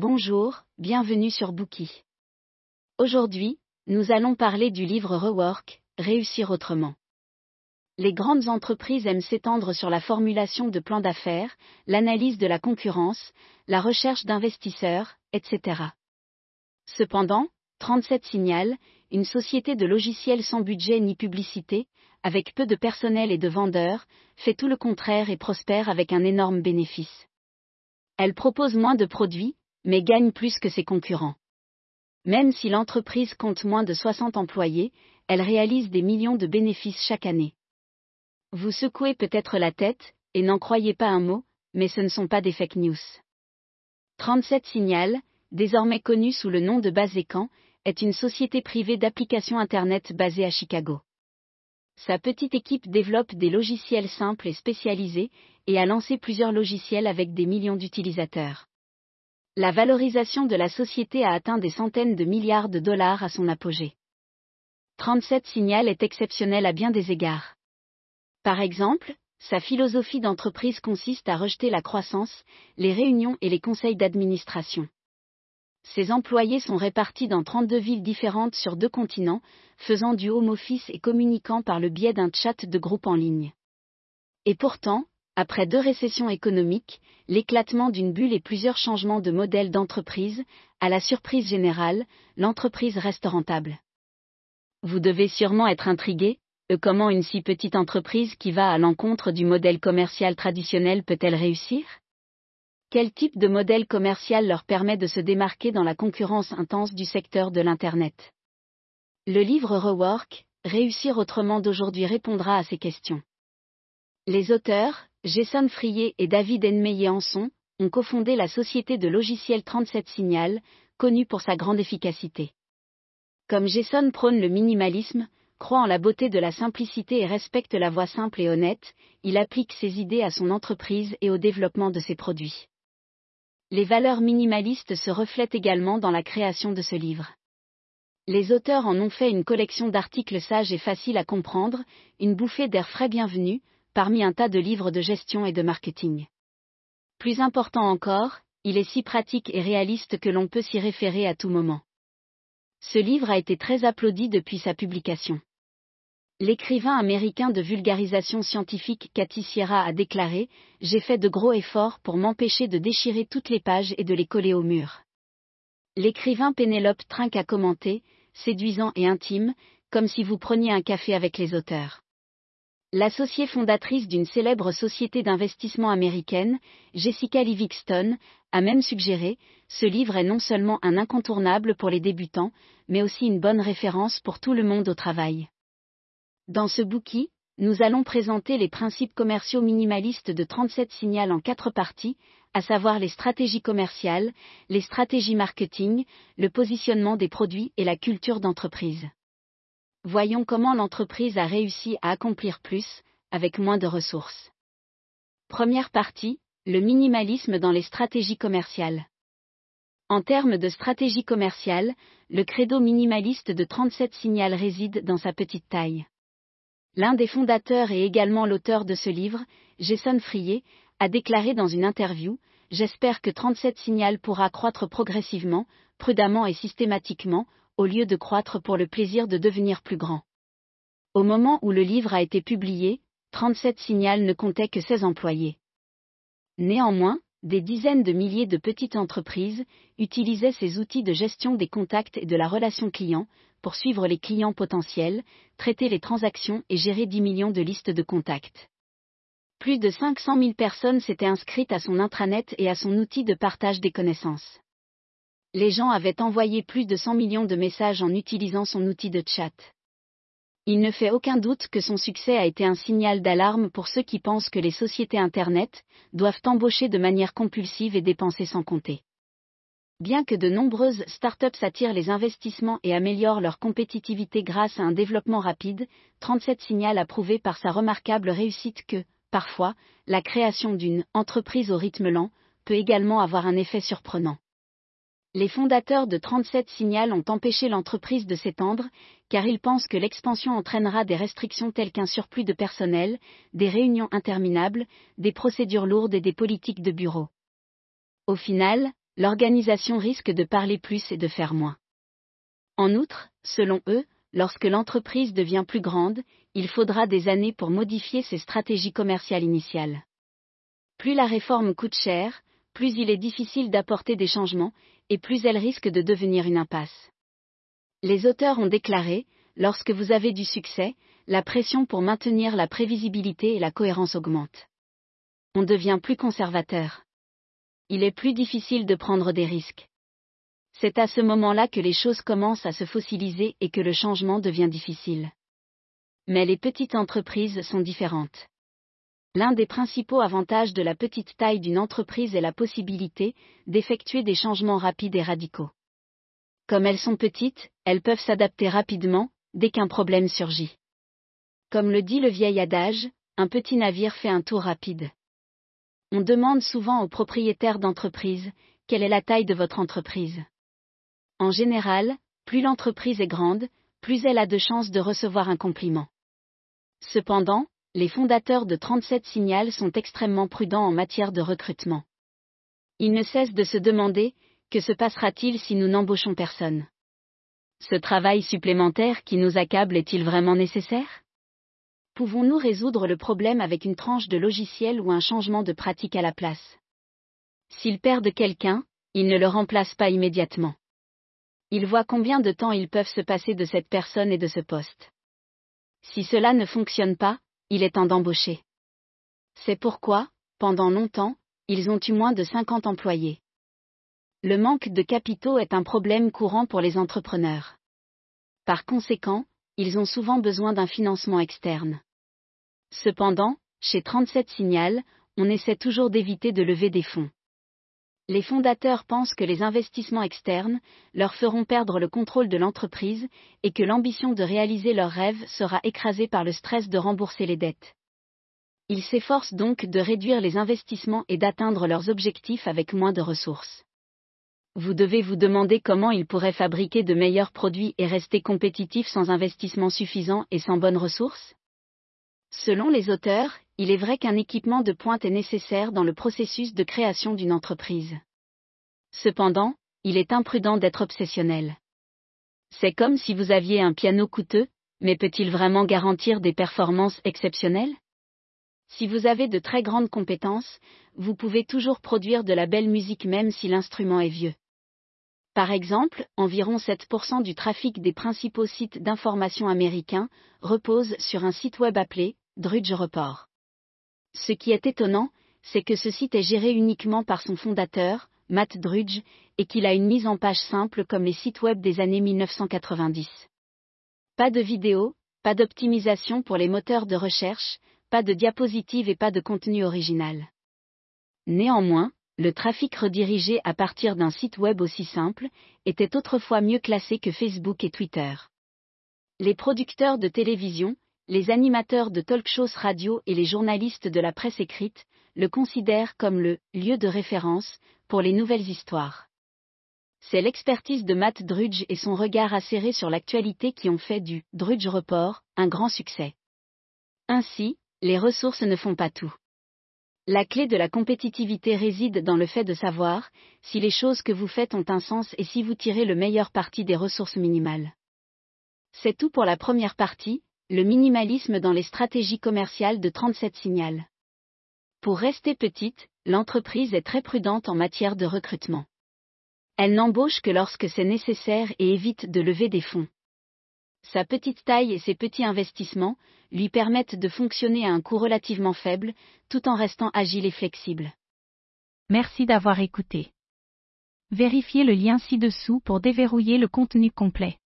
Bonjour, bienvenue sur Bookie. Aujourd'hui, nous allons parler du livre Rework, Réussir autrement. Les grandes entreprises aiment s'étendre sur la formulation de plans d'affaires, l'analyse de la concurrence, la recherche d'investisseurs, etc. Cependant, 37 Signal, une société de logiciels sans budget ni publicité, avec peu de personnel et de vendeurs, fait tout le contraire et prospère avec un énorme bénéfice. Elle propose moins de produits, mais gagne plus que ses concurrents. Même si l'entreprise compte moins de 60 employés, elle réalise des millions de bénéfices chaque année. Vous secouez peut-être la tête, et n'en croyez pas un mot, mais ce ne sont pas des fake news. 37 Signal, désormais connue sous le nom de Basecan, est une société privée d'applications Internet basée à Chicago. Sa petite équipe développe des logiciels simples et spécialisés, et a lancé plusieurs logiciels avec des millions d'utilisateurs la valorisation de la société a atteint des centaines de milliards de dollars à son apogée. 37 Signal est exceptionnel à bien des égards. Par exemple, sa philosophie d'entreprise consiste à rejeter la croissance, les réunions et les conseils d'administration. Ses employés sont répartis dans 32 villes différentes sur deux continents, faisant du home office et communiquant par le biais d'un chat de groupe en ligne. Et pourtant, après deux récessions économiques, l'éclatement d'une bulle et plusieurs changements de modèle d'entreprise, à la surprise générale, l'entreprise reste rentable. Vous devez sûrement être intrigué, euh, comment une si petite entreprise qui va à l'encontre du modèle commercial traditionnel peut-elle réussir? Quel type de modèle commercial leur permet de se démarquer dans la concurrence intense du secteur de l'Internet? Le livre Rework, Réussir autrement d'aujourd'hui répondra à ces questions. Les auteurs, Jason Frier et David Enmeyer-Anson, ont cofondé la société de logiciels 37 Signal, connue pour sa grande efficacité. Comme Jason prône le minimalisme, croit en la beauté de la simplicité et respecte la voie simple et honnête, il applique ses idées à son entreprise et au développement de ses produits. Les valeurs minimalistes se reflètent également dans la création de ce livre. Les auteurs en ont fait une collection d'articles sages et faciles à comprendre, une bouffée d'air frais bienvenue, parmi un tas de livres de gestion et de marketing. Plus important encore, il est si pratique et réaliste que l'on peut s'y référer à tout moment. Ce livre a été très applaudi depuis sa publication. L'écrivain américain de vulgarisation scientifique Cathy Sierra a déclaré J'ai fait de gros efforts pour m'empêcher de déchirer toutes les pages et de les coller au mur. L'écrivain Pénélope Trinque a commenté Séduisant et intime, comme si vous preniez un café avec les auteurs. L'associée fondatrice d'une célèbre société d'investissement américaine, Jessica Livingston, a même suggéré, ce livre est non seulement un incontournable pour les débutants, mais aussi une bonne référence pour tout le monde au travail. Dans ce bouquin, nous allons présenter les principes commerciaux minimalistes de 37 signal en quatre parties, à savoir les stratégies commerciales, les stratégies marketing, le positionnement des produits et la culture d'entreprise voyons comment l'entreprise a réussi à accomplir plus, avec moins de ressources. Première partie, le minimalisme dans les stratégies commerciales. En termes de stratégie commerciale, le credo minimaliste de 37 Signal réside dans sa petite taille. L'un des fondateurs et également l'auteur de ce livre, Jason Frier, a déclaré dans une interview J'espère que 37 Signal pourra croître progressivement, prudemment et systématiquement, au lieu de croître pour le plaisir de devenir plus grand. Au moment où le livre a été publié, 37 Signal ne comptait que 16 employés. Néanmoins, des dizaines de milliers de petites entreprises utilisaient ces outils de gestion des contacts et de la relation client pour suivre les clients potentiels, traiter les transactions et gérer 10 millions de listes de contacts. Plus de 500 000 personnes s'étaient inscrites à son intranet et à son outil de partage des connaissances les gens avaient envoyé plus de 100 millions de messages en utilisant son outil de chat. Il ne fait aucun doute que son succès a été un signal d'alarme pour ceux qui pensent que les sociétés Internet doivent embaucher de manière compulsive et dépenser sans compter. Bien que de nombreuses startups attirent les investissements et améliorent leur compétitivité grâce à un développement rapide, 37 signal a prouvé par sa remarquable réussite que, parfois, la création d'une entreprise au rythme lent peut également avoir un effet surprenant les fondateurs de 37 Signal ont empêché l'entreprise de s'étendre, car ils pensent que l'expansion entraînera des restrictions telles qu'un surplus de personnel, des réunions interminables, des procédures lourdes et des politiques de bureau. Au final, l'organisation risque de parler plus et de faire moins. En outre, selon eux, lorsque l'entreprise devient plus grande, il faudra des années pour modifier ses stratégies commerciales initiales. Plus la réforme coûte cher, plus il est difficile d'apporter des changements, et plus elle risque de devenir une impasse. Les auteurs ont déclaré, lorsque vous avez du succès, la pression pour maintenir la prévisibilité et la cohérence augmente. On devient plus conservateur. Il est plus difficile de prendre des risques. C'est à ce moment-là que les choses commencent à se fossiliser et que le changement devient difficile. Mais les petites entreprises sont différentes. L'un des principaux avantages de la petite taille d'une entreprise est la possibilité d'effectuer des changements rapides et radicaux. Comme elles sont petites, elles peuvent s'adapter rapidement, dès qu'un problème surgit. Comme le dit le vieil adage, un petit navire fait un tour rapide. On demande souvent aux propriétaires d'entreprise, quelle est la taille de votre entreprise En général, plus l'entreprise est grande, plus elle a de chances de recevoir un compliment. Cependant, les fondateurs de 37 Signal sont extrêmement prudents en matière de recrutement. Ils ne cessent de se demander, que se passera-t-il si nous n'embauchons personne? Ce travail supplémentaire qui nous accable est-il vraiment nécessaire? Pouvons-nous résoudre le problème avec une tranche de logiciel ou un changement de pratique à la place? S'ils perdent quelqu'un, ils ne le remplacent pas immédiatement. Ils voient combien de temps ils peuvent se passer de cette personne et de ce poste. Si cela ne fonctionne pas, il est temps d'embaucher. C'est pourquoi, pendant longtemps, ils ont eu moins de 50 employés. Le manque de capitaux est un problème courant pour les entrepreneurs. Par conséquent, ils ont souvent besoin d'un financement externe. Cependant, chez 37 Signal, on essaie toujours d'éviter de lever des fonds. Les fondateurs pensent que les investissements externes leur feront perdre le contrôle de l'entreprise et que l'ambition de réaliser leurs rêves sera écrasée par le stress de rembourser les dettes. Ils s'efforcent donc de réduire les investissements et d'atteindre leurs objectifs avec moins de ressources. Vous devez vous demander comment ils pourraient fabriquer de meilleurs produits et rester compétitifs sans investissement suffisant et sans bonnes ressources? Selon les auteurs, il est vrai qu'un équipement de pointe est nécessaire dans le processus de création d'une entreprise. Cependant, il est imprudent d'être obsessionnel. C'est comme si vous aviez un piano coûteux, mais peut-il vraiment garantir des performances exceptionnelles? Si vous avez de très grandes compétences, vous pouvez toujours produire de la belle musique même si l'instrument est vieux. Par exemple, environ 7% du trafic des principaux sites d'information américains repose sur un site web appelé Drudge Report. Ce qui est étonnant, c'est que ce site est géré uniquement par son fondateur, Matt Drudge, et qu'il a une mise en page simple comme les sites web des années 1990. Pas de vidéo, pas d'optimisation pour les moteurs de recherche, pas de diapositives et pas de contenu original. Néanmoins, le trafic redirigé à partir d'un site web aussi simple était autrefois mieux classé que Facebook et Twitter. Les producteurs de télévision, les animateurs de talk shows radio et les journalistes de la presse écrite le considèrent comme le lieu de référence pour les nouvelles histoires. C'est l'expertise de Matt Drudge et son regard acéré sur l'actualité qui ont fait du Drudge Report un grand succès. Ainsi, les ressources ne font pas tout. La clé de la compétitivité réside dans le fait de savoir si les choses que vous faites ont un sens et si vous tirez le meilleur parti des ressources minimales. C'est tout pour la première partie, le minimalisme dans les stratégies commerciales de 37 Signal. Pour rester petite, l'entreprise est très prudente en matière de recrutement. Elle n'embauche que lorsque c'est nécessaire et évite de lever des fonds. Sa petite taille et ses petits investissements lui permettent de fonctionner à un coût relativement faible, tout en restant agile et flexible. Merci d'avoir écouté. Vérifiez le lien ci-dessous pour déverrouiller le contenu complet.